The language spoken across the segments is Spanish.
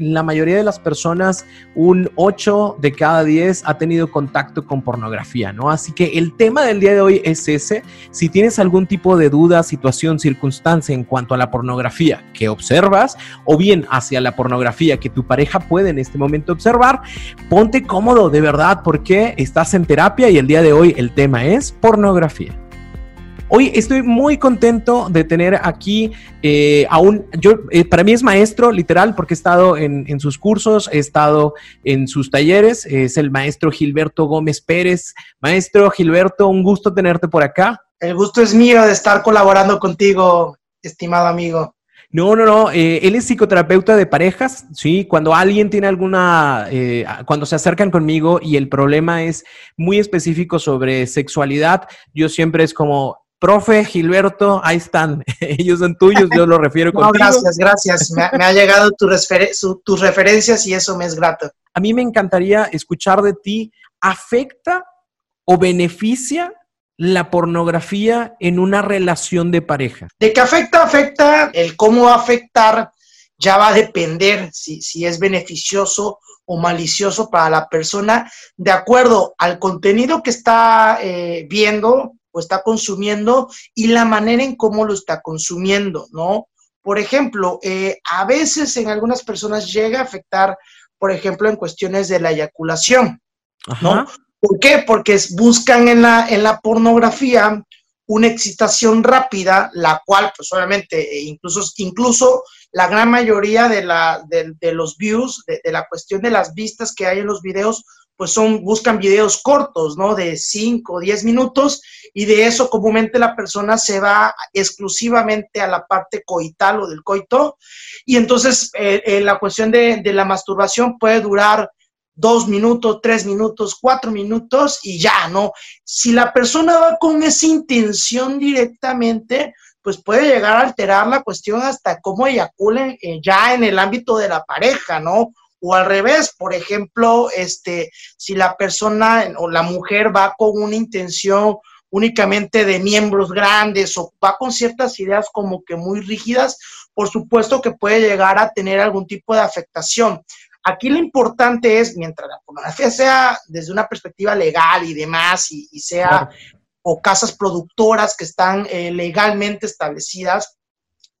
La mayoría de las personas, un 8 de cada 10 ha tenido contacto con pornografía, ¿no? Así que el tema del día de hoy es ese. Si tienes algún tipo de duda, situación, circunstancia en cuanto a la pornografía que observas o bien hacia la pornografía que tu pareja puede en este momento observar, ponte cómodo de verdad porque estás en terapia y el día de hoy el tema es pornografía. Hoy estoy muy contento de tener aquí eh, a un, yo, eh, para mí es maestro, literal, porque he estado en, en, sus cursos, he estado en sus talleres, es el maestro Gilberto Gómez Pérez. Maestro Gilberto, un gusto tenerte por acá. El gusto es mío de estar colaborando contigo, estimado amigo. No, no, no. Eh, él es psicoterapeuta de parejas, ¿sí? Cuando alguien tiene alguna, eh, cuando se acercan conmigo y el problema es muy específico sobre sexualidad, yo siempre es como, profe Gilberto, ahí están, ellos son tuyos, yo lo refiero contigo. No, gracias, gracias. Me, me ha llegado tu refer su, tus referencias y eso me es grato. A mí me encantaría escuchar de ti, ¿afecta o beneficia la pornografía en una relación de pareja? De que afecta, afecta, el cómo va a afectar ya va a depender si, si es beneficioso o malicioso para la persona, de acuerdo al contenido que está eh, viendo, o está consumiendo y la manera en cómo lo está consumiendo, ¿no? Por ejemplo, eh, a veces en algunas personas llega a afectar, por ejemplo, en cuestiones de la eyaculación, ¿no? Ajá. ¿Por qué? Porque buscan en la, en la pornografía una excitación rápida, la cual, pues obviamente, incluso, incluso la gran mayoría de, la, de, de los views, de, de, la cuestión de las vistas que hay en los videos, pues son, buscan videos cortos, ¿no? De 5 o 10 minutos, y de eso comúnmente la persona se va exclusivamente a la parte coital o del coito, y entonces eh, eh, la cuestión de, de la masturbación puede durar dos minutos, tres minutos, cuatro minutos y ya, ¿no? Si la persona va con esa intención directamente, pues puede llegar a alterar la cuestión hasta cómo eyaculen eh, ya en el ámbito de la pareja, ¿no? O al revés, por ejemplo, este, si la persona o la mujer va con una intención únicamente de miembros grandes o va con ciertas ideas como que muy rígidas, por supuesto que puede llegar a tener algún tipo de afectación. Aquí lo importante es, mientras la pornografía sea desde una perspectiva legal y demás, y, y sea, claro. o casas productoras que están eh, legalmente establecidas,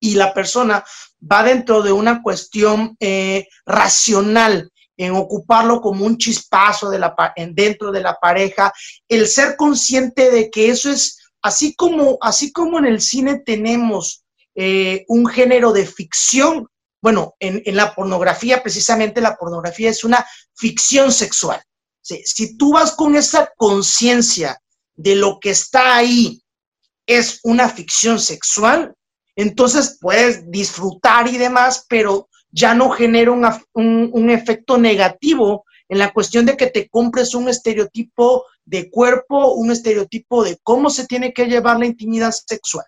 y la persona va dentro de una cuestión eh, racional, en ocuparlo como un chispazo de la, en, dentro de la pareja, el ser consciente de que eso es, así como, así como en el cine tenemos eh, un género de ficción, bueno, en, en, la pornografía, precisamente la pornografía es una ficción sexual. Si, si tú vas con esa conciencia de lo que está ahí, es una ficción sexual, entonces puedes disfrutar y demás, pero ya no genera un, un, un efecto negativo en la cuestión de que te compres un estereotipo de cuerpo, un estereotipo de cómo se tiene que llevar la intimidad sexual.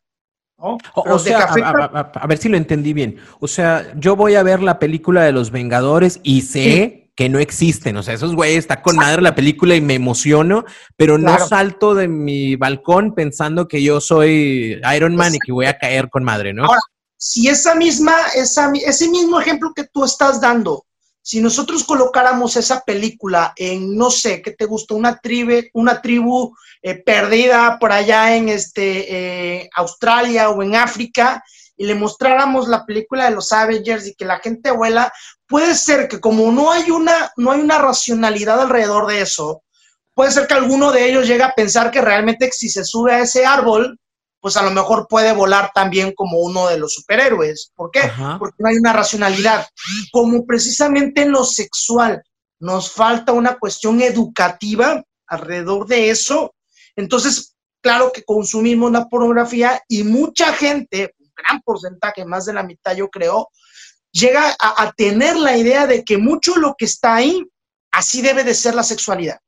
¿no? O, o sea, a, a, a, ver si lo entendí bien. O sea, yo voy a ver la película de los Vengadores y sé sí. Que no existen. O sea, esos güeyes está con madre la película y me emociono, pero claro. no salto de mi balcón pensando que yo soy Iron Man Exacto. y que voy a caer con madre, ¿no? Ahora, si esa misma, esa, ese mismo ejemplo que tú estás dando, si nosotros colocáramos esa película en, no sé, ¿qué te gustó? Una tribu, una tribu eh, perdida por allá en este, eh, Australia o en África, y le mostráramos la película de los Avengers y que la gente vuela, puede ser que como no hay una, no hay una racionalidad alrededor de eso, puede ser que alguno de ellos llegue a pensar que realmente si se sube a ese árbol, pues a lo mejor puede volar también como uno de los superhéroes. ¿Por qué? Ajá. Porque no hay una racionalidad. Como precisamente en lo sexual nos falta una cuestión educativa alrededor de eso, entonces, claro que consumimos la pornografía y mucha gente, gran porcentaje, más de la mitad yo creo, llega a, tener la idea de que mucho lo que está ahí, así debe de ser la sexualidad,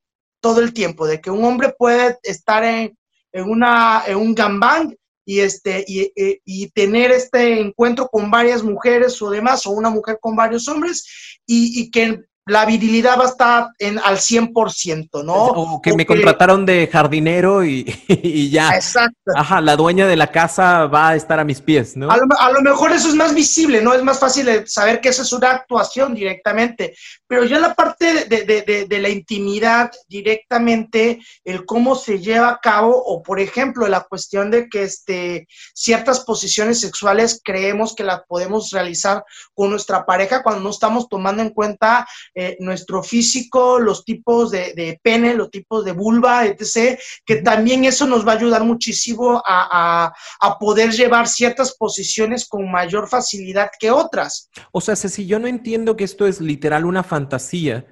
todo el tiempo, de que un hombre puede estar en, en, una, en un gambang y, este, y, y, y, tener este encuentro con varias mujeres o demás, o una mujer con varios hombres, y, y que la virilidad va a estar en, al 100%, ¿no? O que me contrataron de jardinero y, y, ya. Exacto. Ajá, la dueña de la casa va a estar a mis pies, ¿no? A lo, a lo, mejor eso es más visible, ¿no? Es más fácil saber que eso es una actuación directamente, pero ya la parte de, de, de, de la intimidad directamente, el cómo se lleva a cabo, o por ejemplo, la cuestión de que este, ciertas posiciones sexuales creemos que las podemos realizar con nuestra pareja cuando no estamos tomando en cuenta eh, nuestro físico, los tipos de, de, pene, los tipos de vulva, etc., que también eso nos va a ayudar muchísimo a, a, a, poder llevar ciertas posiciones con mayor facilidad que otras. O sea, si yo no entiendo que esto es literal una fantasía,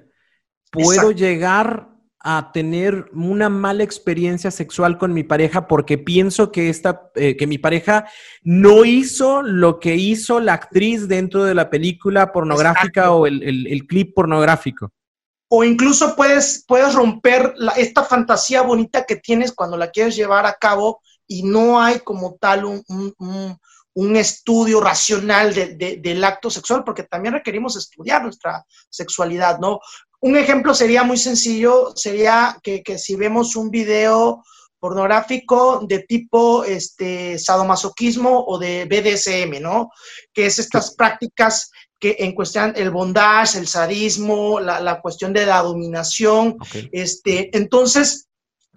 puedo Exacto. llegar a tener una mala experiencia sexual con mi pareja porque pienso que esta eh, que mi pareja no hizo lo que hizo la actriz dentro de la película pornográfica Exacto. o el, el, el, clip pornográfico. O incluso puedes, puedes romper la, esta fantasía bonita que tienes cuando la quieres llevar a cabo y no hay como tal un, un, un, un estudio racional de, de, del acto sexual, porque también requerimos estudiar nuestra sexualidad, ¿no? Un ejemplo sería muy sencillo, sería que, que si vemos un video pornográfico de tipo este, sadomasoquismo o de BDSM, ¿no? Que es estas prácticas que en cuestión el bondage, el sadismo, la, la cuestión de la dominación, okay. este, entonces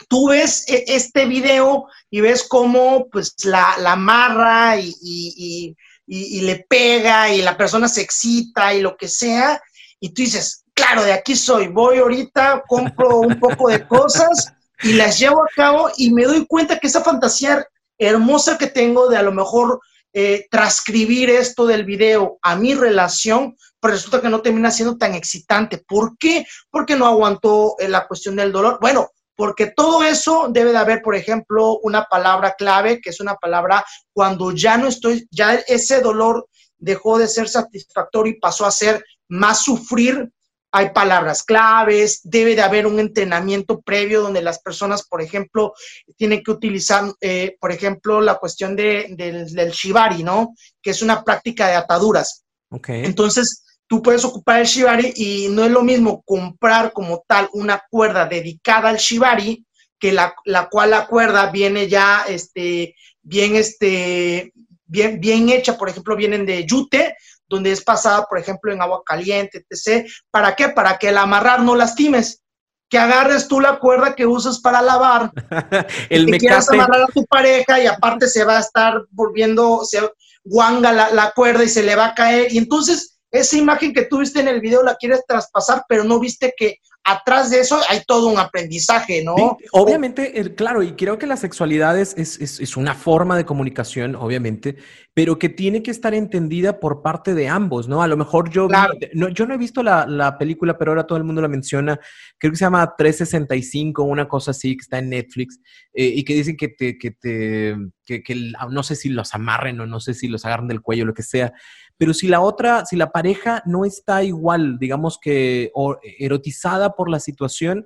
tú ves e, este video y ves cómo pues la, la amarra y, y, y, y, le pega y la persona se excita y lo que sea, y tú dices, claro, de aquí soy, voy ahorita, compro un poco de cosas y las llevo a cabo y me doy cuenta que esa fantasía hermosa que tengo de a lo mejor eh, transcribir esto del video a mi relación, pero resulta que no termina siendo tan excitante. ¿Por qué? Porque no aguantó eh, la cuestión del dolor. Bueno, porque todo eso debe de haber, por ejemplo, una palabra clave, que es una palabra cuando ya no estoy, ya ese dolor dejó de ser satisfactorio y pasó a ser más sufrir, hay palabras claves, debe de haber un entrenamiento previo donde las personas, por ejemplo, tienen que utilizar, eh, por ejemplo, la cuestión de, de, del shibari, ¿no? Que es una práctica de ataduras. Okay. Entonces, tú puedes ocupar el shibari y no es lo mismo comprar como tal una cuerda dedicada al shibari, que la, la cual la cuerda viene ya, este, bien, este, bien, bien hecha, por ejemplo, vienen de yute, donde es pasada, por ejemplo, en agua caliente, etc. ¿Para qué? Para que al amarrar no lastimes. Que agarres tú la cuerda que usas para lavar. el que quieras amarrar a tu pareja y aparte se va a estar volviendo, se guanga la, la cuerda y se le va a caer. Y entonces esa imagen que tú viste en el video la quieres traspasar, pero no viste que atrás de eso hay todo un aprendizaje, ¿no? Sí, obviamente, claro, y creo que la sexualidad es, es, es, una forma de comunicación, obviamente, pero que tiene que estar entendida por parte de ambos, ¿no? A lo mejor yo, claro. vi, no, yo no he visto la, la, película, pero ahora todo el mundo la menciona, creo que se llama 365, una cosa así, que está en Netflix, eh, y que dicen que te, que te, que, que, no sé si los amarren o no sé si los agarran del cuello, lo que sea, pero si la otra, si la pareja no está igual, digamos que erotizada por la situación,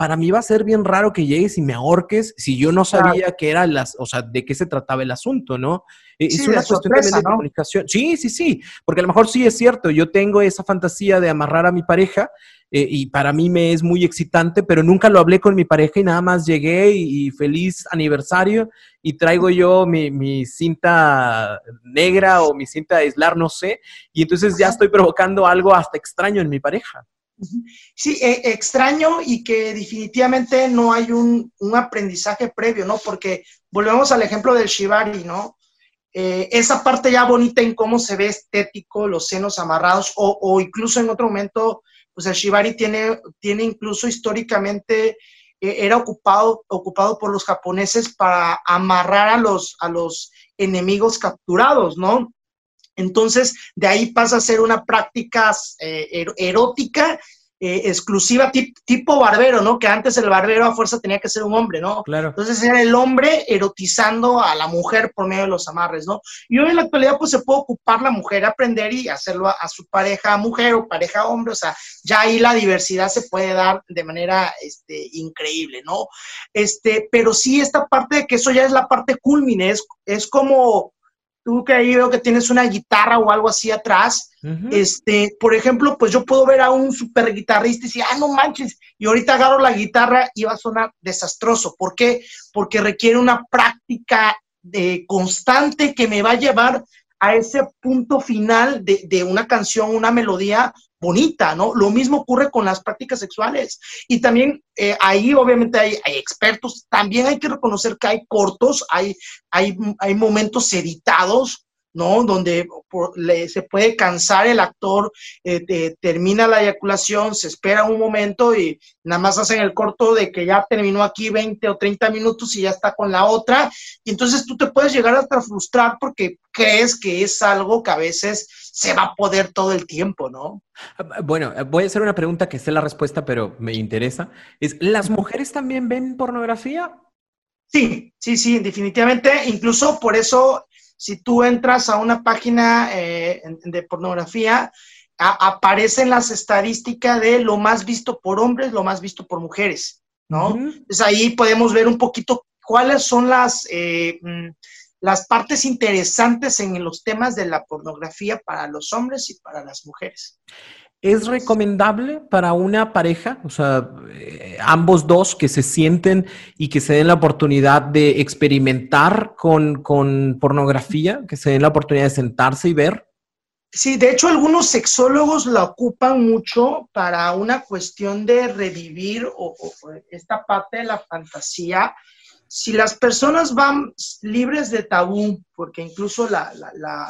para mí va a ser bien raro que llegues y me ahorques si yo no sabía claro. que era las, o sea, de qué se trataba el asunto, ¿no? Sí, es una cuestión sorpresa, también de ¿no? comunicación. Sí, sí, sí, porque a lo mejor sí es cierto, yo tengo esa fantasía de amarrar a mi pareja eh, y para mí me es muy excitante, pero nunca lo hablé con mi pareja y nada más llegué y, y feliz aniversario y traigo yo mi, mi, cinta negra o mi cinta de aislar, no sé, y entonces ya estoy provocando algo hasta extraño en mi pareja. Sí, eh, extraño y que definitivamente no hay un, un, aprendizaje previo, ¿no? Porque volvemos al ejemplo del shibari, ¿no? Eh, esa parte ya bonita en cómo se ve estético, los senos amarrados, o, incluso en otro momento, pues el shibari tiene, tiene incluso históricamente, eh, era ocupado, ocupado por los japoneses para amarrar a los, a los enemigos capturados, ¿no? Entonces, de ahí pasa a ser una práctica eh, erótica eh, exclusiva tipo barbero, ¿no? Que antes el barbero a fuerza tenía que ser un hombre, ¿no? Claro. Entonces era el hombre erotizando a la mujer por medio de los amarres, ¿no? Y hoy en la actualidad pues se puede ocupar la mujer, aprender y hacerlo a, su pareja mujer o pareja hombre, o sea, ya ahí la diversidad se puede dar de manera este, increíble, ¿no? Este, pero sí esta parte de que eso ya es la parte culmine, es, es como tú que ahí veo que tienes una guitarra o algo así atrás, este, por ejemplo, pues yo puedo ver a un super guitarrista y decir, ah, no manches, y ahorita agarro la guitarra y va a sonar desastroso. ¿Por qué? Porque requiere una práctica de, constante que me va a llevar a ese punto final de, de una canción, una melodía bonita, ¿no? Lo mismo ocurre con las prácticas sexuales. Y también eh, ahí obviamente hay, expertos, también hay que reconocer que hay cortos, hay, hay, hay momentos editados, ¿no? Donde se puede cansar el actor, eh, termina la eyaculación, se espera un momento y nada más hacen el corto de que ya terminó aquí 20 o 30 minutos y ya está con la otra. Y entonces tú te puedes llegar hasta frustrar porque crees que es algo que a veces se va a poder todo el tiempo, ¿no? Bueno, voy a hacer una pregunta que sé la respuesta, pero me interesa. Es, ¿las mujeres también ven pornografía? Sí, sí, sí, definitivamente. Incluso por eso si tú entras a una página eh, de pornografía, aparecen las estadísticas de lo más visto por hombres, lo más visto por mujeres, ¿no? Entonces ahí podemos ver un poquito cuáles son las, eh, mm, las partes interesantes en los temas de la pornografía para los hombres y para las mujeres. ¿Es recomendable para una pareja, o sea, eh, ambos dos que se sienten y que se den la oportunidad de experimentar con, pornografía, que se den la oportunidad de sentarse y ver? Sí, de hecho algunos sexólogos la ocupan mucho para una cuestión de revivir o, esta parte de la fantasía. Si las personas van libres de tabú, porque incluso la,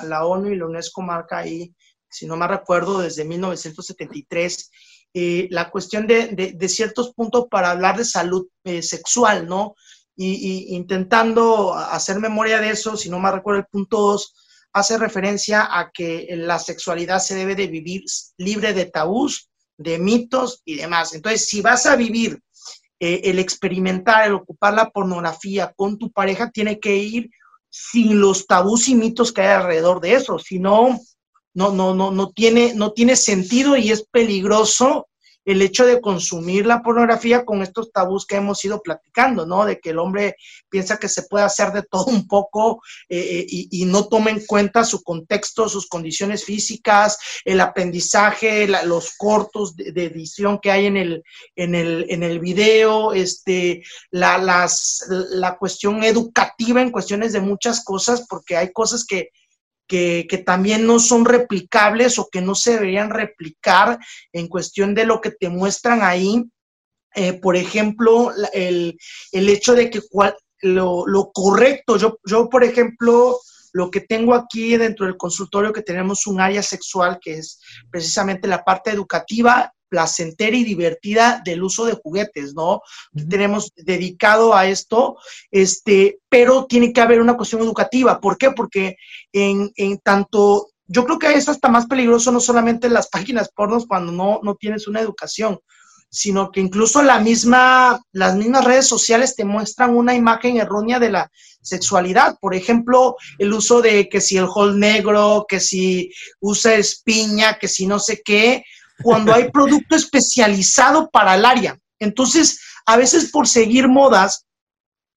la ONU y la UNESCO marca ahí si no me recuerdo, desde 1973, eh, la cuestión de, ciertos puntos para hablar de salud eh, sexual, ¿no? Y, intentando hacer memoria de eso, si no me recuerdo el punto 2, hace referencia a que la sexualidad se debe de vivir libre de tabús, de mitos y demás. Entonces, si vas a vivir eh, el experimentar, el ocupar la pornografía con tu pareja, tiene que ir sin los tabús y mitos que hay alrededor de eso, si no, no, no, no, no tiene, no tiene sentido y es peligroso el hecho de consumir la pornografía con estos tabús que hemos ido platicando, ¿no? De que el hombre piensa que se puede hacer de todo un poco eh, eh, y, no toma en cuenta su contexto, sus condiciones físicas, el aprendizaje, los cortos de, edición que hay en el, en el, en el video, este, la, la cuestión educativa en cuestiones de muchas cosas, porque hay cosas que que, también no son replicables o que no se deberían replicar en cuestión de lo que te muestran ahí. Eh, por ejemplo, el, hecho de que lo, lo, correcto, yo, yo, por ejemplo, lo que tengo aquí dentro del consultorio, que tenemos un área sexual, que es precisamente la parte educativa, placentera y divertida del uso de juguetes, ¿no? Tenemos dedicado a esto, este, pero tiene que haber una cuestión educativa. ¿Por qué? Porque en, en tanto, yo creo que eso está más peligroso no solamente en las páginas pornos cuando no, no tienes una educación, sino que incluso la misma, las mismas redes sociales te muestran una imagen errónea de la sexualidad. Por ejemplo, el uso de que si el hall negro, que si usa espiña, que si no sé qué, cuando hay producto especializado para el área. Entonces, a veces por seguir modas,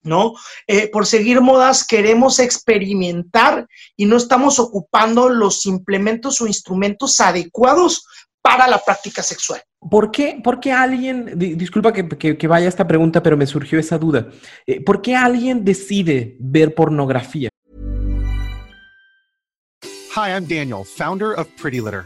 ¿no? Eh, por seguir modas queremos experimentar y no estamos ocupando los implementos o instrumentos adecuados para la práctica sexual. ¿Por qué, por qué alguien, disculpa que, que, vaya esta pregunta, pero me surgió esa duda, eh, ¿por qué alguien decide ver pornografía? Hi, I'm Daniel, founder of Pretty Litter.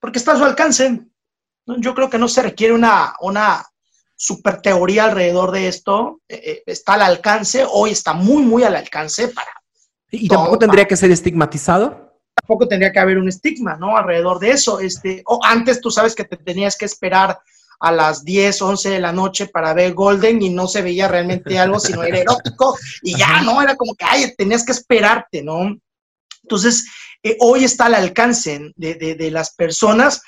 Porque está a su alcance. Yo creo que no se requiere una, una super teoría alrededor de esto. Eh, eh, está al alcance, hoy está muy, muy al alcance para... ¿Y tampoco tendría que ser estigmatizado? Tampoco tendría que haber un estigma, ¿no? Alrededor de eso. Este, o antes tú sabes que te tenías que esperar a las 10, 11 de la noche para ver Golden y no se veía realmente algo, sino era erótico y ya, ¿no? Era como que, ay, tenías que esperarte, ¿no? Entonces, hoy está al alcance de, de, las personas,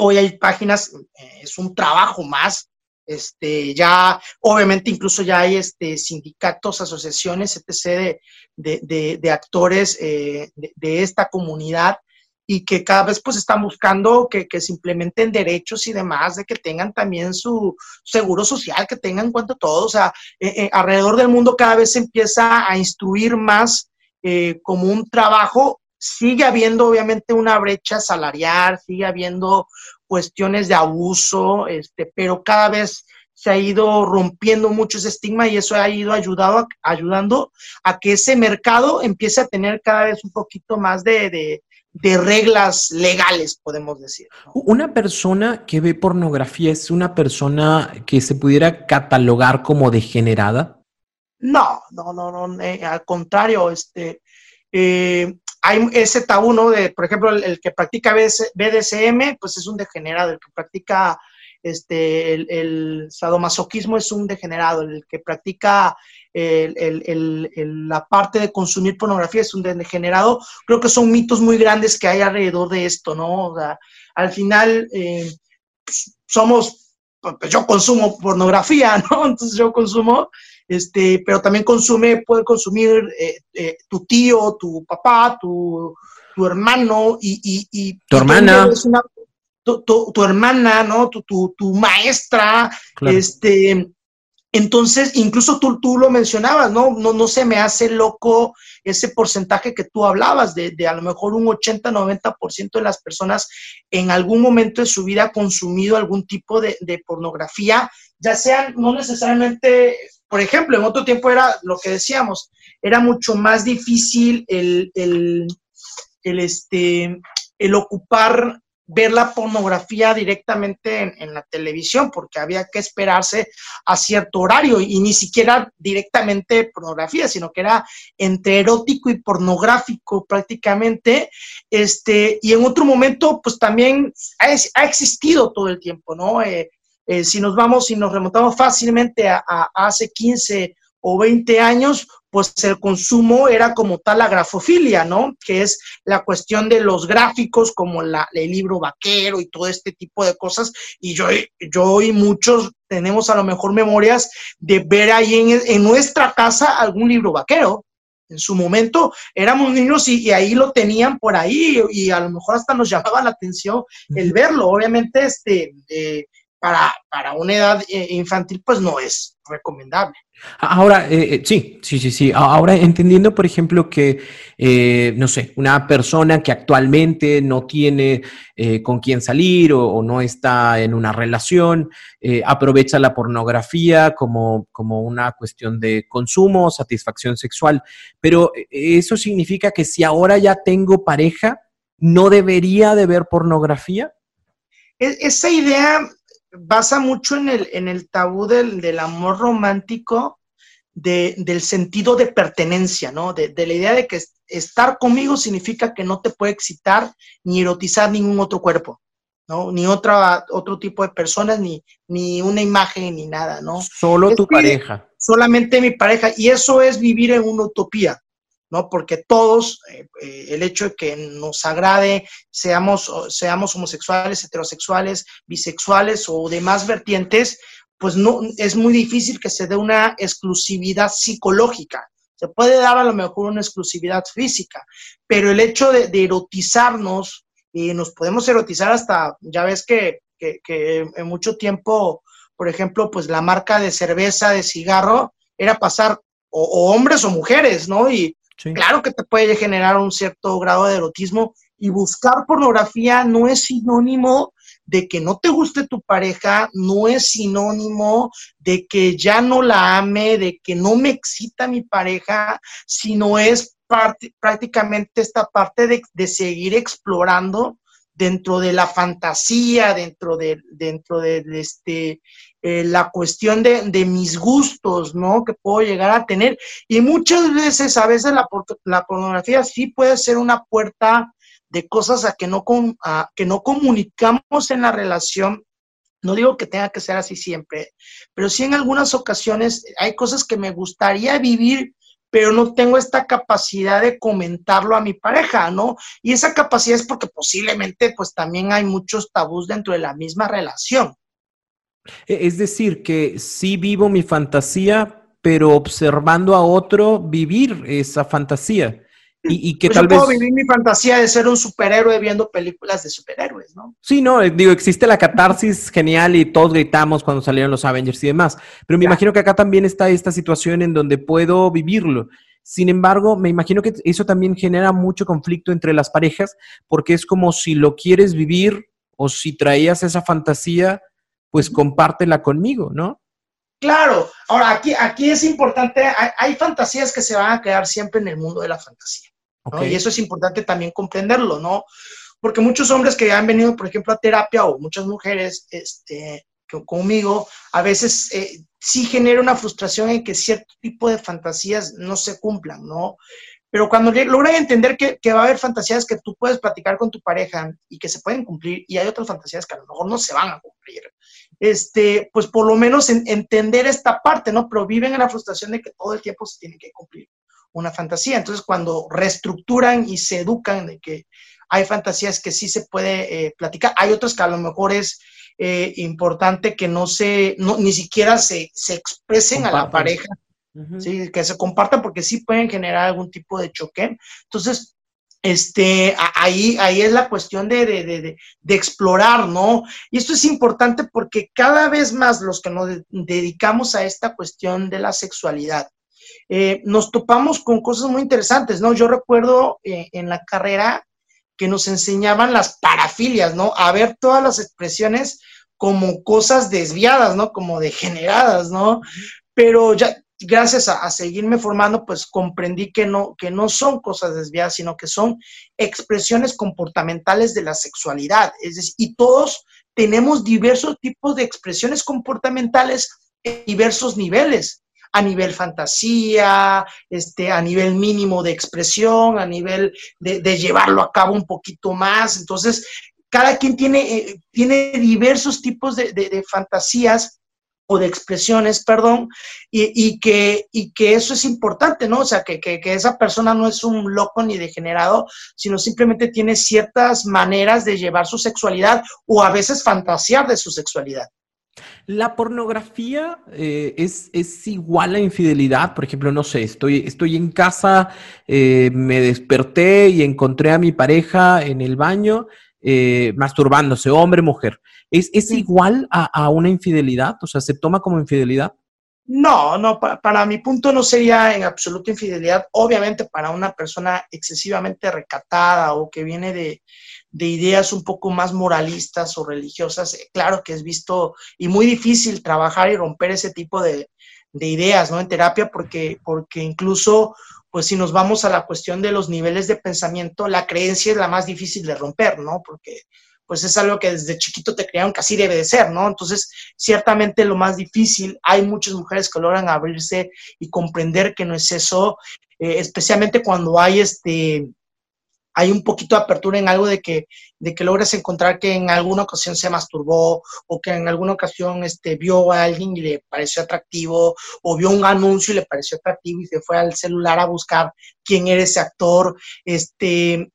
hoy hay páginas, eh, es un trabajo más, este, ya, obviamente, incluso ya hay este, sindicatos, asociaciones, etc., de, de, actores eh, de, esta comunidad y que cada vez pues están buscando que, que, se implementen derechos y demás, de que tengan también su seguro social, que tengan en cuenta todo. O sea, eh, alrededor del mundo cada vez se empieza a instruir más como un trabajo. Sigue habiendo obviamente una brecha salarial, sigue habiendo cuestiones de abuso, este, pero cada vez se ha ido rompiendo mucho ese estigma y eso ha ido ayudado, ayudando a que ese mercado empiece a tener cada vez un poquito más de, de reglas legales, podemos decir. Una persona que ve pornografía es una persona que se pudiera catalogar como degenerada. No, no, no, no, eh, al contrario, este, eh, hay ese tabú, ¿no? De, por ejemplo, el, que practica BDSM, pues es un degenerado, el que practica este, el, sadomasoquismo es un degenerado, el que practica la parte de consumir pornografía es un degenerado. Creo que son mitos muy grandes que hay alrededor de esto, ¿no? al final eh, somos, pues yo consumo pornografía, ¿no? Entonces yo consumo, este, pero también consume, puede consumir eh, eh, tu tío, tu papá, tu, tu hermano y, y, tu hermana. tu, hermana, ¿no? Tu, tu, tu maestra, este, entonces, incluso tú, tú lo mencionabas, ¿no? ¿no? No se me hace loco ese porcentaje que tú hablabas, de, de a lo mejor un 80-90% de las personas en algún momento de su vida ha consumido algún tipo de, de, pornografía, ya sean, no necesariamente, por ejemplo, en otro tiempo era lo que decíamos, era mucho más difícil el, el, el, este, el ocupar ver la pornografía directamente en, la televisión, porque había que esperarse a cierto horario y ni siquiera directamente pornografía, sino que era entre erótico y pornográfico prácticamente. Este, y en otro momento, pues también ha, existido todo el tiempo, ¿no? Eh, eh, si nos vamos, si nos remontamos fácilmente a, a hace 15 o 20 años, pues el consumo era como tal la grafofilia, ¿no? Que es la cuestión de los gráficos como la, el libro vaquero y todo este tipo de cosas. Y yo, yo y muchos tenemos a lo mejor memorias de ver ahí en, en nuestra casa algún libro vaquero. En su momento éramos niños y, ahí lo tenían por ahí y a lo mejor hasta nos llamaba la atención el verlo. Obviamente, este, eh, para, para una edad eh, infantil, pues no es recomendable. Ahora, eh, eh, sí, sí, sí, sí. Ahora entendiendo, por ejemplo, que, eh, no sé, una persona que actualmente no tiene con quién salir o, no está en una relación, aprovecha la pornografía como, como una cuestión de consumo, satisfacción sexual. Pero eso significa que si ahora ya tengo pareja, ¿no debería de ver pornografía? E-, esa idea basa mucho en el, en el tabú del, del amor romántico, de, del sentido de pertenencia, ¿no? De, de, la idea de que estar conmigo significa que no te puede excitar ni erotizar ningún otro cuerpo, ¿no? Ni otra, otro tipo de personas, ni, ni una imagen, ni nada, ¿no? Solo tu pareja. Solamente mi pareja. Y eso es vivir en una utopía. ¿No? Porque todos, eh, eh, el hecho de que nos agrade, seamos, seamos homosexuales, heterosexuales, bisexuales o demás vertientes, pues no, es muy difícil que se dé una exclusividad psicológica. Se puede dar a lo mejor una exclusividad física, pero el hecho de, erotizarnos, y nos podemos erotizar hasta, ya ves que, en mucho tiempo, por ejemplo, pues la marca de cerveza, de cigarro, era pasar o, hombres o mujeres, ¿no? Y Claro que te puede generar un cierto grado de erotismo y buscar pornografía no es sinónimo de que no te guste tu pareja, no es sinónimo de que ya no la ame, de que no me excita mi pareja, sino es prácticamente esta parte de, de seguir explorando dentro de la fantasía, dentro de, dentro de, este, eh, la cuestión de, mis gustos, ¿no? Que puedo llegar a tener. Y muchas veces, a veces la, pornografía sí puede ser una puerta de cosas a que, no a que no comunicamos en la relación. No digo que tenga que ser así siempre, pero sí en algunas ocasiones hay cosas que me gustaría vivir pero no tengo esta capacidad de comentarlo a mi pareja, ¿no? Y esa capacidad es porque posiblemente pues también hay muchos tabús dentro de la misma relación. E, es decir, que sí vivo mi fantasía, pero observando a otro vivir esa fantasía. Y, que pues tal yo puedo vivir mi fantasía de ser un superhéroe viendo películas de superhéroes, ¿no? Sí, no, eh, digo, existe la catarsis genial y todos gritamos cuando salieron los Avengers y demás, pero me imagino que acá también está esta situación en donde puedo vivirlo. Sin embargo, me imagino que eso también genera mucho conflicto entre las parejas, porque es como si lo quieres vivir o si traías esa fantasía, pues compártela conmigo, ¿no? Claro, ahora aquí, aquí es importante, hay, fantasías que se van a quedar siempre en el mundo de la fantasía. Y eso es importante también comprenderlo, ¿no? Porque muchos hombres que han venido, por ejemplo, a terapia o muchas mujeres este, conmigo, a veces eh, sí genera una frustración en que cierto tipo de fantasías no se cumplan, ¿no? Pero cuando logran entender que, que, va a haber fantasías que tú puedes platicar con tu pareja y que se pueden cumplir, y hay otras fantasías que a lo mejor no se van a cumplir, este, pues por lo menos entender esta parte, ¿no? Pero viven en la frustración de que todo el tiempo se tiene que cumplir una fantasía. Entonces, cuando reestructuran y se educan de que hay fantasías que sí se puede eh, platicar, hay otras que a lo mejor es eh, importante que no se, ni siquiera se, se expresen a la pareja, ¿sí? que se compartan porque sí pueden generar algún tipo de choque. Entonces, este, ahí, ahí es la cuestión de, de, de, explorar, ¿no? Y esto es importante porque cada vez más los que nos dedicamos a esta cuestión de la sexualidad, eh, nos topamos con cosas muy interesantes, ¿no? Yo recuerdo eh, en la carrera que nos enseñaban las parafilias, ¿no? A ver todas las expresiones como cosas desviadas, ¿no? Como degeneradas, ¿no? Pero ya gracias a, seguirme formando, pues comprendí que no, que no son cosas desviadas, sino que son expresiones comportamentales de la sexualidad. Es decir, y todos tenemos diversos tipos de expresiones comportamentales en diversos niveles a nivel fantasía, este, a nivel mínimo de expresión, a nivel de, llevarlo a cabo un poquito más. Entonces, cada quien tiene, eh, tiene diversos tipos de, fantasías o de expresiones, perdón, y, que, y que eso es importante, ¿no? O sea, que, que, esa persona no es un loco ni degenerado, sino simplemente tiene ciertas maneras de llevar su sexualidad o a veces fantasear de su sexualidad. La pornografía eh, es, es, igual a infidelidad. Por ejemplo, no sé, estoy, estoy en casa, eh, me desperté y encontré a mi pareja en el baño eh, masturbándose, hombre, mujer. ¿Es, igual a, una infidelidad? O sea, ¿se toma como infidelidad? No, no, para, mi punto no sería en absoluto infidelidad. Obviamente para una persona excesivamente recatada o que viene de, ideas un poco más moralistas o religiosas, claro que es visto y muy difícil trabajar y romper ese tipo de, ideas, ¿no? En terapia, porque, porque incluso, pues si nos vamos a la cuestión de los niveles de pensamiento, la creencia es la más difícil de romper, ¿no? Porque pues es algo que desde chiquito te crearon que así debe de ser, ¿no? Entonces, ciertamente lo más difícil, hay muchas mujeres que logran abrirse y comprender que no es eso, eh, especialmente cuando hay este hay un poquito de apertura en algo de que, de que logres encontrar que en alguna ocasión se masturbó o que en alguna ocasión este, vio a alguien y le pareció atractivo o vio un anuncio y le pareció atractivo y se fue al celular a buscar quién era ese actor. Este,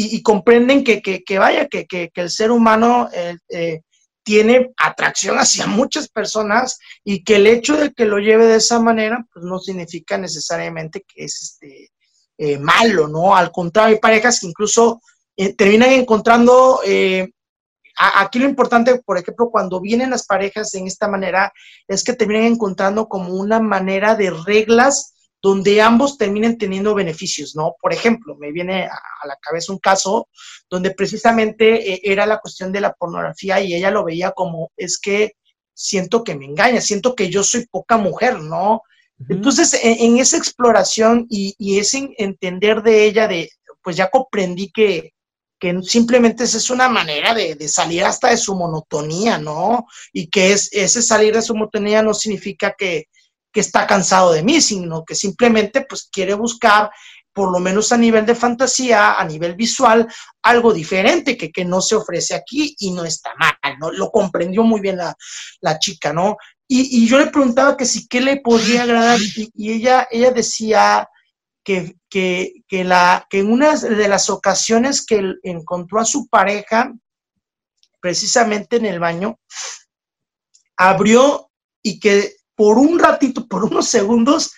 y, comprenden que, que, vaya, que, que, el ser humano eh, eh, tiene atracción hacia muchas personas y que el hecho de que lo lleve de esa manera, pues no significa necesariamente que es este, eh, malo, ¿no? Al contrario, hay parejas que incluso terminan encontrando, aquí lo importante, por ejemplo, cuando vienen las parejas en esta manera, es que terminan encontrando como una manera de reglas donde ambos terminen teniendo beneficios, ¿no? Por ejemplo, me viene a la cabeza un caso donde precisamente eh, era la cuestión de la pornografía y ella lo veía como, es que siento que me engaña, siento que yo soy poca mujer, ¿no? Entonces, en, esa exploración y, ese entender de ella, de, pues ya comprendí que, que simplemente esa es una manera de, de, salir hasta de su monotonía, ¿no? Y que es, ese salir de su monotonía no significa que, que está cansado de mí, sino que simplemente pues quiere buscar por lo menos a nivel de fantasía, a nivel visual, algo diferente que, que no se ofrece aquí y no está mal, ¿no? Lo comprendió muy bien la, la chica, ¿no? Y, y, yo le preguntaba que si qué le podría agradar y, ella, ella decía que, que, que, la, que en una de las ocasiones que encontró a su pareja, precisamente en el baño, abrió y que por un ratito, por unos segundos,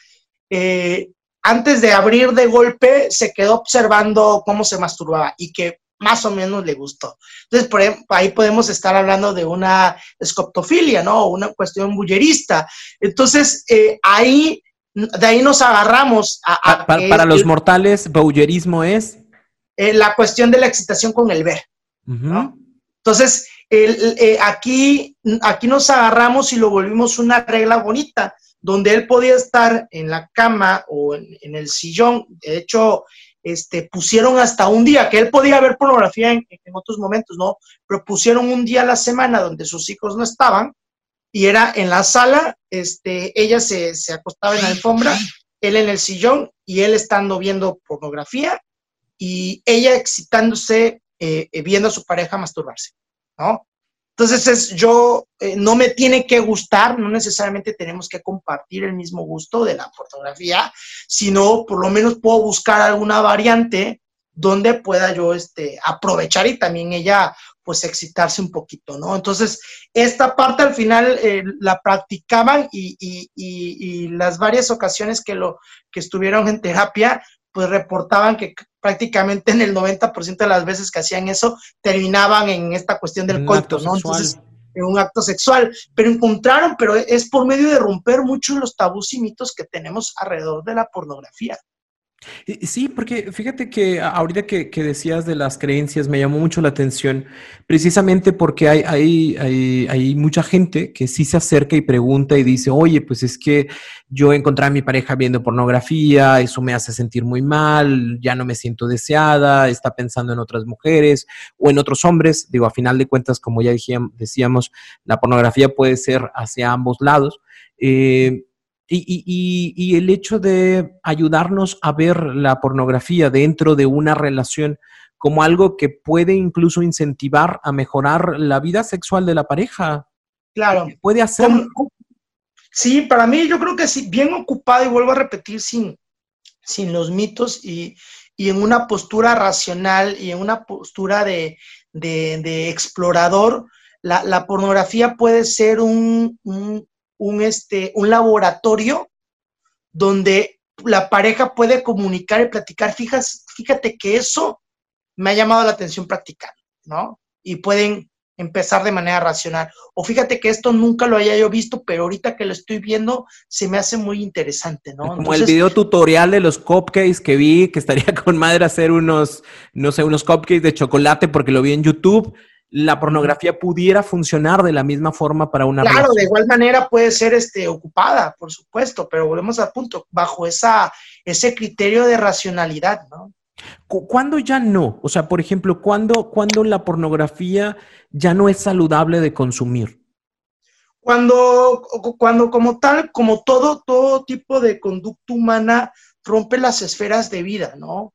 eh, antes de abrir de golpe, se quedó observando cómo se masturbaba y que más o menos le gustó. Entonces, por ahí podemos estar hablando de una escoptofilia, ¿no? Una cuestión bullerista. Entonces, eh, ahí, de ahí nos agarramos a... a para, para los mortales, bullerismo es... Eh, la cuestión de la excitación con el ver, uh -huh. ¿no? Entonces, el, eh, aquí, aquí nos agarramos y lo volvimos una regla bonita donde él podía estar en la cama o en, el sillón. De hecho, este, pusieron hasta un día, que él podía ver pornografía en, otros momentos, ¿no? Pero pusieron un día a la semana donde sus hijos no estaban y era en la sala, este, ella se, se acostaba en la alfombra, él en el sillón y él estando viendo pornografía y ella excitándose eh, viendo a su pareja masturbarse, ¿no? Entonces, es, yo eh, no me tiene que gustar, no necesariamente tenemos que compartir el mismo gusto de la fotografía, sino por lo menos puedo buscar alguna variante donde pueda yo este, aprovechar y también ella pues excitarse un poquito, ¿no? Entonces, esta parte al final eh, la practicaban y, y, y, y, las varias ocasiones que, lo, que estuvieron en terapia, pues reportaban que prácticamente en el 90% de las veces que hacían eso terminaban en esta cuestión del coito, ¿no? Entonces, en un acto sexual, pero encontraron, pero es por medio de romper muchos los tabús y mitos que tenemos alrededor de la pornografía. Sí, porque fíjate que ahorita que, decías de las creencias me llamó mucho la atención, precisamente porque hay, hay, hay, hay, mucha gente que sí se acerca y pregunta y dice, oye, pues es que yo encontré a mi pareja viendo pornografía, eso me hace sentir muy mal, ya no me siento deseada, está pensando en otras mujeres o en otros hombres. Digo, a final de cuentas, como ya decíamos, la pornografía puede ser hacia ambos lados. Eh, y, y, y, el hecho de ayudarnos a ver la pornografía dentro de una relación como algo que puede incluso incentivar a mejorar la vida sexual de la pareja. Claro. Puede hacer. Sí, para mí yo creo que sí, bien ocupado y vuelvo a repetir sin, sin los mitos y, y en una postura racional y en una postura de, de, de explorador, la, la, pornografía puede ser un, un, un, este, un laboratorio donde la pareja puede comunicar y platicar. Fíjate, fíjate que eso me ha llamado la atención practicar, ¿no? Y pueden empezar de manera racional. O fíjate que esto nunca lo haya yo visto, pero ahorita que lo estoy viendo se me hace muy interesante, ¿no? Como Entonces, el video tutorial de los cupcakes que vi, que estaría con madre hacer unos, no sé, unos cupcakes de chocolate porque lo vi en YouTube la pornografía pudiera funcionar de la misma forma para una Claro, relación. de igual manera puede ser este, ocupada, por supuesto, pero volvemos al punto, bajo esa, ese criterio de racionalidad, ¿no? ¿Cuándo ya no? O sea, por ejemplo, ¿cuándo, ¿cuándo la pornografía ya no es saludable de consumir? Cuando, cuando como tal, como todo, todo tipo de conducta humana rompe las esferas de vida, ¿no?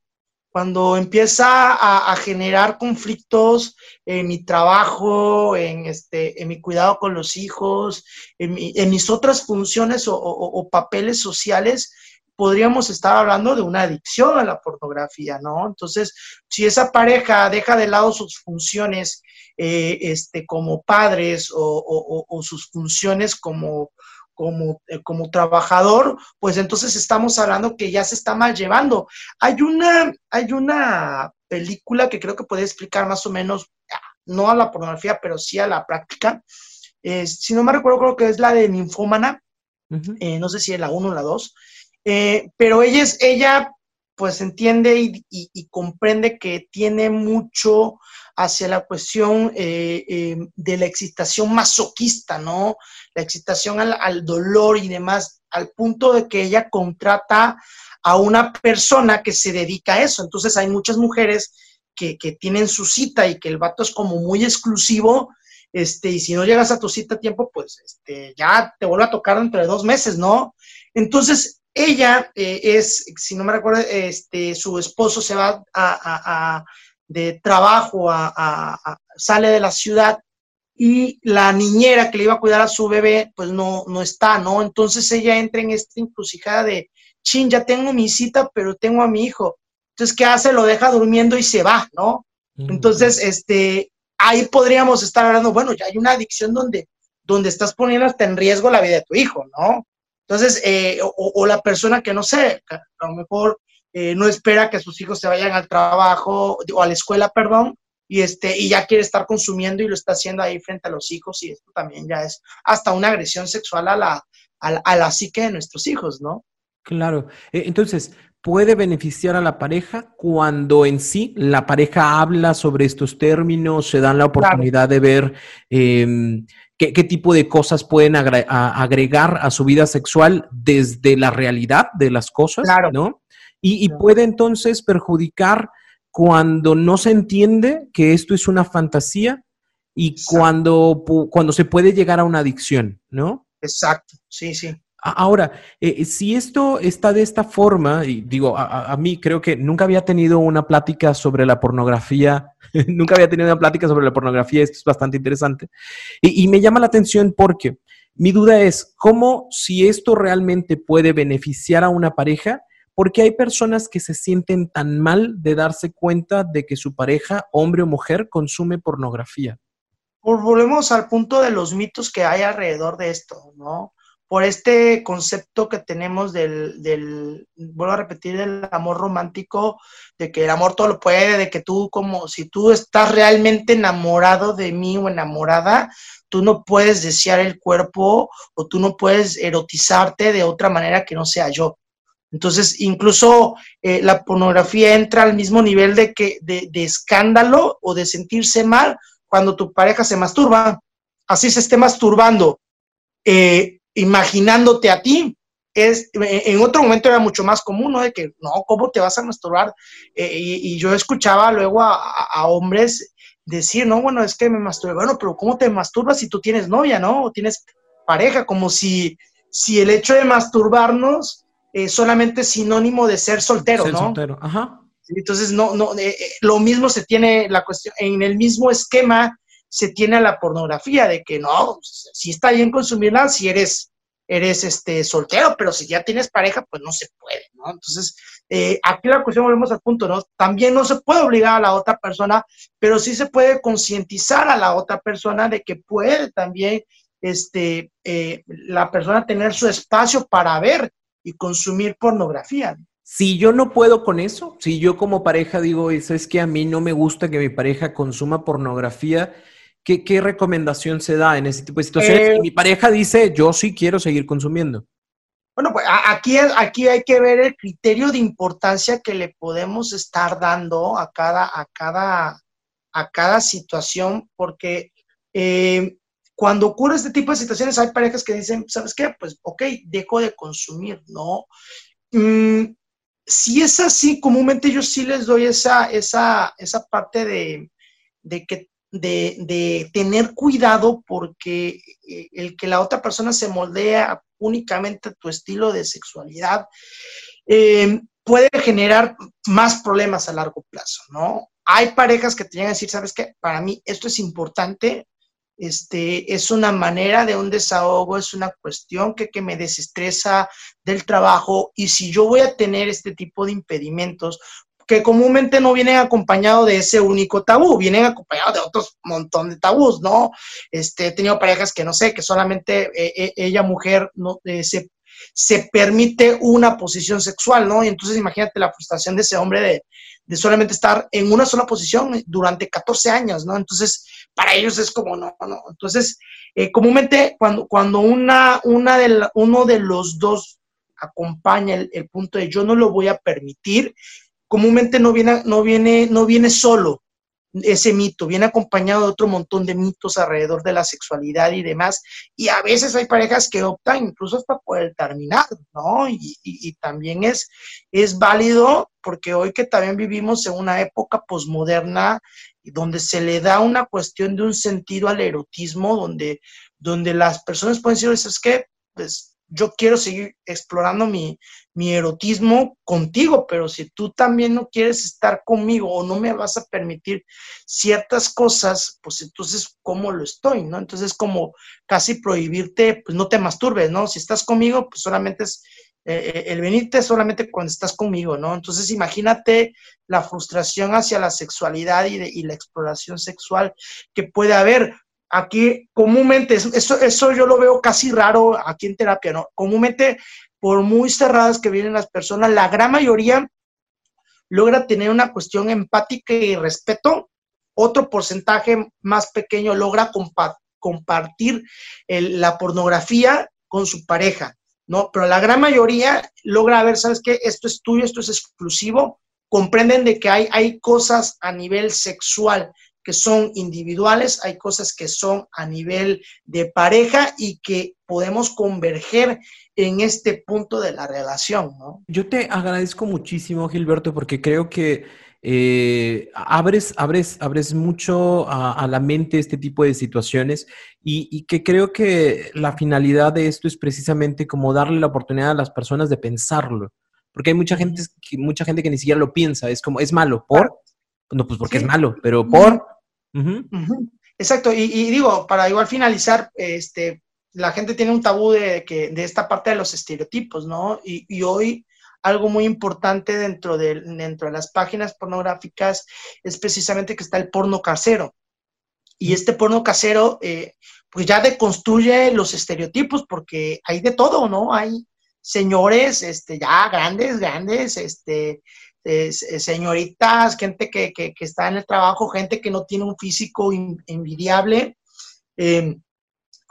Cuando empieza a, generar conflictos en mi trabajo, en, este, en mi cuidado con los hijos, en, mi, en mis otras funciones o, papeles sociales, podríamos estar hablando de una adicción a la pornografía, ¿no? Entonces, si esa pareja deja de lado sus funciones eh, este, como padres o sus funciones como como, eh, como trabajador, pues entonces estamos hablando que ya se está mal llevando. Hay una, hay una película que creo que puede explicar más o menos, no a la pornografía, pero sí a la práctica. Eh, si no me recuerdo, creo que es la de Ninfómana, uh -huh. eh, no sé si es la 1 o la 2, eh, pero ella, es, ella pues entiende y, comprende que tiene mucho hacia la cuestión eh, eh, de la excitación masoquista, ¿no? La excitación al, al, dolor y demás, al punto de que ella contrata a una persona que se dedica a eso. Entonces hay muchas mujeres que, que tienen su cita y que el vato es como muy exclusivo, este, y si no llegas a tu cita a tiempo, pues este, ya te vuelve a tocar dentro de dos meses, ¿no? Entonces, ella eh, es, si no me recuerdo, este, su esposo se va a, de trabajo, a, sale de la ciudad y la niñera que le iba a cuidar a su bebé, pues no, no está, ¿no? Entonces ella entra en esta encrucijada de, chin, ya tengo mi cita, pero tengo a mi hijo. Entonces, ¿qué hace? Lo deja durmiendo y se va, ¿no? Entonces, este, ahí podríamos estar hablando, bueno, ya hay una adicción donde, donde estás poniendo hasta en riesgo la vida de tu hijo, ¿no? Entonces, eh, o, la persona que no sé, a lo mejor eh, no espera que sus hijos se vayan al trabajo o a la escuela, perdón, y, este, y ya quiere estar consumiendo y lo está haciendo ahí frente a los hijos y esto también ya es hasta una agresión sexual a la, a la, psique de nuestros hijos, ¿no? Claro. Eh, entonces, puede beneficiar a la pareja cuando en sí la pareja habla sobre estos términos, se dan la oportunidad de ver em, qué, tipo de cosas pueden agregar a su vida sexual desde la realidad de las cosas, ¿no? Y, puede entonces perjudicar cuando no se entiende que esto es una fantasía y cuando, cuando se puede llegar a una adicción, ¿no? Exacto, sí, sí. Ahora, eh, si esto está de esta forma, y digo, a, mí creo que nunca había tenido una plática sobre la pornografía, nunca había tenido una plática sobre la pornografía, esto es bastante interesante, y, y me llama la atención porque mi duda es, ¿cómo si esto realmente puede beneficiar a una pareja? Porque hay personas que se sienten tan mal de darse cuenta de que su pareja, hombre o mujer, consume pornografía. Volvemos al punto de los mitos que hay alrededor de esto, ¿no? Por este concepto que tenemos del, del, vuelvo a repetir, del amor romántico, de que el amor todo lo puede, de que tú como, si tú estás realmente enamorado de mí o enamorada, tú no puedes desear el cuerpo o tú no puedes erotizarte de otra manera que no sea yo. Entonces, incluso eh, la pornografía entra al mismo nivel de, que, de, de escándalo o de sentirse mal cuando tu pareja se masturba. Así se esté masturbando. Eh, imaginándote a ti. Es, en otro momento era mucho más común, ¿no? De que, no, ¿cómo te vas a masturbar? Eh, y, yo escuchaba luego a, hombres decir, no, bueno, es que me masturbo. Bueno, pero ¿cómo te masturbas si tú tienes novia, ¿no? O tienes pareja, como si, si el hecho de masturbarnos es solamente sinónimo de ser soltero, ser ¿no? Soltero, ajá. Entonces, no, no, eh, eh, lo mismo se tiene la cuestión, en el mismo esquema se tiene a la pornografía, de que no, si está bien consumirla si eres, eres este, soltero, pero si ya tienes pareja, pues no se puede, ¿no? Entonces, eh, aquí la cuestión, volvemos al punto, ¿no? También no se puede obligar a la otra persona, pero sí se puede concientizar a la otra persona de que puede también este, eh, la persona tener su espacio para ver y consumir pornografía. Si yo no puedo con eso, si yo como pareja digo, es que a mí no me gusta que mi pareja consuma pornografía, ¿Qué, recomendación se da en ese tipo de situaciones? Eh, mi pareja dice, yo sí quiero seguir consumiendo. Bueno, pues aquí, aquí hay que ver el criterio de importancia que le podemos estar dando a cada, a cada, a cada situación, porque eh, cuando ocurre este tipo de situaciones hay parejas que dicen, ¿sabes qué? Pues, ok, dejo de consumir, ¿no? Mm, si es así, comúnmente yo sí les doy esa, esa, esa parte de, de que de, tener cuidado porque eh, el que la otra persona se moldea únicamente a tu estilo de sexualidad eh, puede generar más problemas a largo plazo, ¿no? Hay parejas que te llegan a decir, ¿sabes qué? Para mí esto es importante, este, es una manera de un desahogo, es una cuestión que, que me desestresa del trabajo y si yo voy a tener este tipo de impedimentos, que comúnmente no vienen acompañados de ese único tabú, vienen acompañados de otros montón de tabús, ¿no? Este, he tenido parejas que no sé, que solamente eh, eh, ella, mujer, no, eh, se, se, permite una posición sexual, ¿no? Y entonces imagínate la frustración de ese hombre de, de solamente estar en una sola posición durante 14 años, ¿no? Entonces, para ellos es como, no, no. Entonces, comúnmente cuando, cuando una, una de uno de los dos acompaña el punto de yo no lo voy a permitir, comúnmente no viene, no viene, no viene solo, ese mito, viene acompañado de otro montón de mitos alrededor de la sexualidad y demás. Y a veces hay parejas que optan incluso hasta por terminar, ¿no? Y, y, también es, es válido porque hoy que también vivimos en una época posmoderna donde se le da una cuestión de un sentido al erotismo, donde, donde las personas pueden decir, es que, pues, yo quiero seguir explorando mi, mi erotismo contigo, pero si tú también no quieres estar conmigo o no me vas a permitir ciertas cosas, pues entonces, ¿cómo lo estoy? ¿no? Entonces, como casi prohibirte, pues no te masturbes, ¿no? Si estás conmigo, pues solamente es eh, eh, el venirte solamente cuando estás conmigo, ¿no? Entonces, imagínate la frustración hacia la sexualidad y, y la exploración sexual que puede haber aquí comúnmente, eso, eso yo lo veo casi raro aquí en terapia, ¿no? Comúnmente, por muy cerradas que vienen las personas, la gran mayoría logra tener una cuestión empática y respeto, otro porcentaje más pequeño logra compartir la pornografía con su pareja, ¿no? Pero la gran mayoría logra ver, ¿sabes qué? Esto es tuyo, esto es exclusivo, comprenden de que hay, hay cosas a nivel sexual que son individuales, hay cosas que son a nivel de pareja y que podemos converger en este punto de la relación, ¿no? Yo te agradezco muchísimo, Gilberto, porque creo que eh, abres, abres, abres mucho a, la mente este tipo de situaciones y, y, que creo que la finalidad de esto es precisamente como darle la oportunidad a las personas de pensarlo, porque hay mucha gente, mucha gente que ni siquiera lo piensa, es como, es malo, ¿por? No, pues porque es malo, pero por, Exacto, y, digo, para igual finalizar, este, la gente tiene un tabú de, que, de esta parte de los estereotipos, ¿no? Y, hoy algo muy importante dentro de, dentro de las páginas pornográficas es precisamente que está el porno casero. Y este porno casero, eh, pues ya deconstruye los estereotipos porque hay de todo, ¿no? Hay señores, este, ya grandes, grandes, este, eh, señoritas, gente que, está en el trabajo, gente que no tiene un físico envidiable, eh,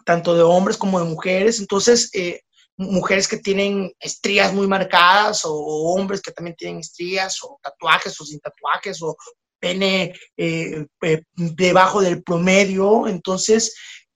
tanto de hombres como de mujeres. Entonces, eh, mujeres que tienen estrías muy marcadas o, hombres que también tienen estrías o tatuajes o sin tatuajes o pene debajo del promedio. Entonces,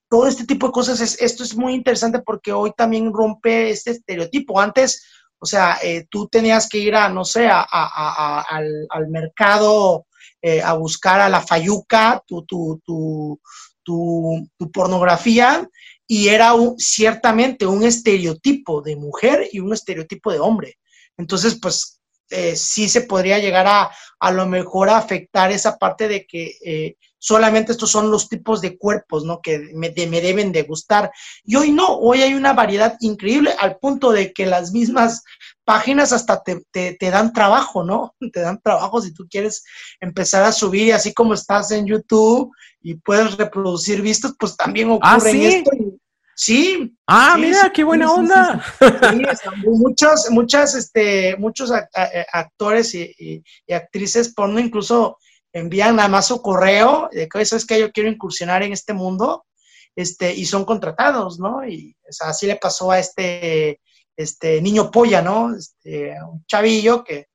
todo este tipo de cosas, esto es muy interesante porque hoy también rompe este estereotipo. Antes, o sea, eh, tú tenías que ir a, no sé, al, mercado eh, a buscar a la fayuca, tu, tu, tu, tu pornografía, y era ciertamente un estereotipo de mujer y un estereotipo de hombre. Entonces, pues eh, sí se podría llegar a a lo mejor a afectar esa parte de que solamente estos son los tipos de cuerpos, ¿no? Que me, me, deben de gustar. Y hoy no, hoy hay una variedad increíble al punto de que las mismas páginas hasta te, te, dan trabajo, ¿no? Te dan trabajo si tú quieres empezar a subir, así como estás en YouTube y puedes reproducir vistos, pues también ¿Ah, ocurre ¿sí? esto. Sí. Ah, mira, qué buena onda. muchos, muchas, este, muchos actores y, y, actrices porno incluso envían nada más su correo de que, ¿sabes que Yo quiero incursionar en este mundo, este, y son contratados, ¿no? Y así le pasó a este, este niño polla, ¿no? Este, un chavillo que,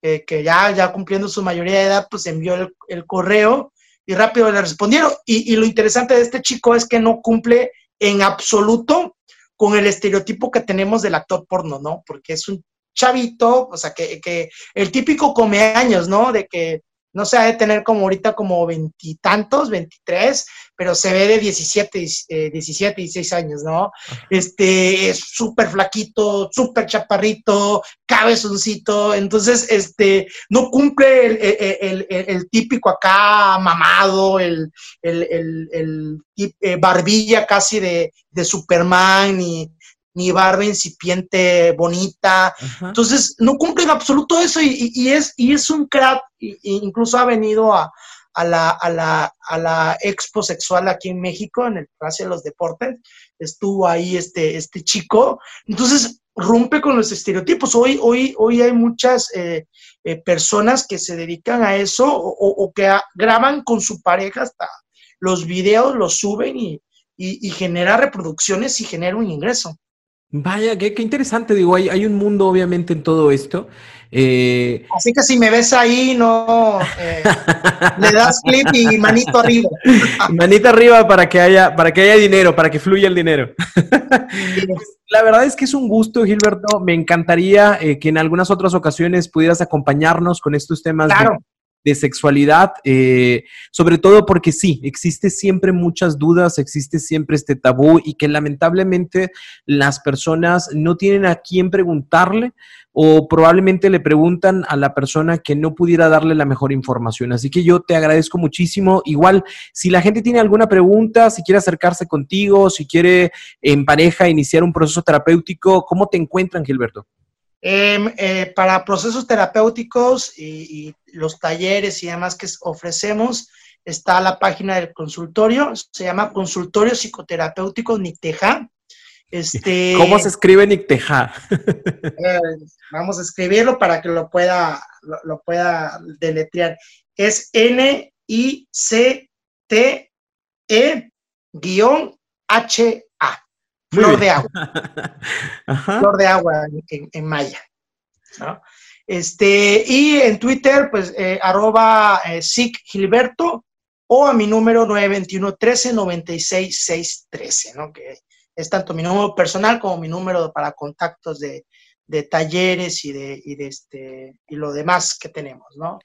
que, ya, ya cumpliendo su mayoría de edad, pues envió el, correo y rápido le respondieron. Y, y, lo interesante de este chico es que no cumple en absoluto con el estereotipo que tenemos del actor porno, ¿no? Porque es un chavito, o sea, que, el típico come años, ¿no? De que no se ha de tener como ahorita como veintitantos, veintitrés, pero se ve de 17, eh, 17, 16 años, ¿no? Este, es súper flaquito, súper chaparrito, cabezoncito, entonces, este, no cumple el, típico acá mamado, el, el, eh, barbilla casi de, de Superman y ni barba incipiente, bonita. Entonces, no cumple en absoluto eso y, es, y es un crack, incluso ha venido a, la, a, la, a la expo sexual aquí en México, en el Palacio de los Deportes, estuvo ahí este, este chico. Entonces, rompe con los estereotipos. Hoy, hoy, hoy hay muchas eh, eh, personas que se dedican a eso o, que graban con su pareja hasta los videos, los suben y, y, y genera reproducciones y genera un ingreso. Vaya, qué, interesante, digo, hay, hay, un mundo obviamente en todo esto. Eh, Así que si me ves ahí, no eh, le das clip y manito arriba. manito arriba para que haya, para que haya dinero, para que fluya el dinero. La verdad es que es un gusto, Gilberto. Me encantaría eh, que en algunas otras ocasiones pudieras acompañarnos con estos temas Claro. de sexualidad, eh, sobre todo porque sí, existe siempre muchas dudas, existe siempre este tabú y que lamentablemente las personas no tienen a quién preguntarle o probablemente le preguntan a la persona que no pudiera darle la mejor información. Así que yo te agradezco muchísimo. Igual, si la gente tiene alguna pregunta, si quiere acercarse contigo, si quiere en pareja iniciar un proceso terapéutico, ¿cómo te encuentran, Gilberto? Em, eh, para procesos terapéuticos y, y los talleres y demás que ofrecemos, está la página del consultorio, se llama Consultorio Psicoterapéutico Nicteja. Este, ¿Cómo se escribe Nicteja? eh, vamos a escribirlo para que lo pueda, lo, lo pueda deletrear. Es N-I-C-T-E guion H-A. Flor de agua. Ajá. flor de agua en, en- en maya. ¿no? Este, y en Twitter, pues, eh, arroba eh, Sic Gilberto o a mi número 921 13 96 613, ¿no? Que es tanto mi número personal como mi número para contactos de, de talleres y de, y de este y lo demás que tenemos, ¿no?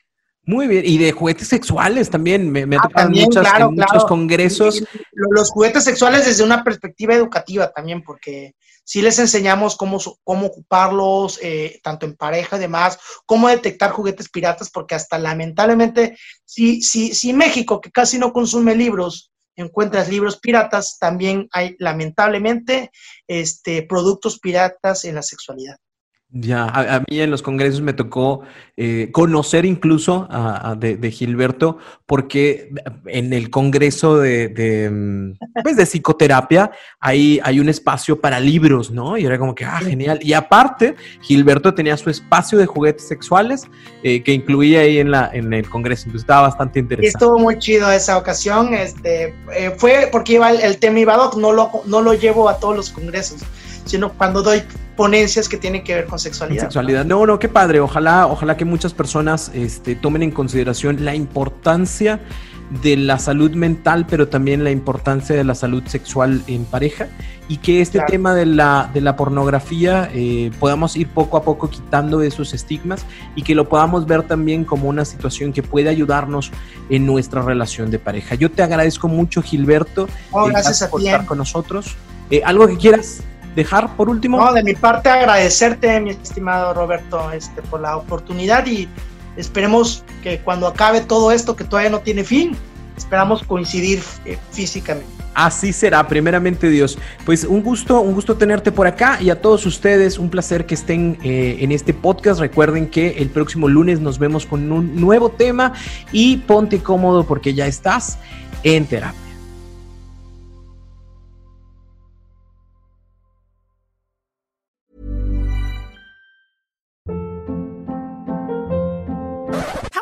Muy bien. Y de juguetes sexuales también. Me, me ha Ah, tocado en también, muchas- claro, en muchos congresos. Los juguetes sexuales desde una perspectiva educativa también, porque sí les enseñamos cómo, cómo ocuparlos, eh, tanto en pareja y demás, cómo detectar juguetes piratas, porque hasta lamentablemente, si, si, si México, que casi no consume libros, encuentras libros piratas, también hay lamentablemente este, productos piratas en la sexualidad. Ya, a, a mí en los congresos me tocó eh, conocer incluso a, a de, de Gilberto, porque en el congreso de, de, mm, pues de psicoterapia hay, hay un espacio para libros, ¿no? Y era como que, ah, genial. Y aparte, Gilberto tenía su espacio de juguetes sexuales eh, que incluía ahí en, la, en el congreso, entonces estaba bastante interesante. estuvo muy chido esa ocasión. Este, eh, fue porque iba el, el tema Ibadoc, no lo, no lo llevo a todos los congresos, sino cuando doy ponencias que tienen que ver con sexualidad. Sexualidad. No, no, qué padre. Ojalá, ojalá que muchas personas este, tomen en consideración la importancia de la salud mental, pero también la importancia de la salud sexual en pareja y que este Claro. tema de la, de la pornografía eh, podamos ir poco a poco quitando esos estigmas y que lo podamos ver también como una situación que puede ayudarnos en nuestra relación de pareja. Yo te agradezco mucho, Gilberto. No, eh, gracias a por ti. estar con nosotros. Eh, ¿Algo que quieras dejar por último? No, de mi parte agradecerte, mi estimado Roberto, este, por la oportunidad y esperemos que cuando acabe todo esto que todavía no tiene fin, esperamos coincidir eh, físicamente. Así será, primeramente Dios. Pues un gusto, un gusto tenerte por acá y a todos ustedes un placer que estén eh, en este podcast. Recuerden que el próximo lunes nos vemos con un nuevo tema y ponte cómodo porque ya estás en terapia.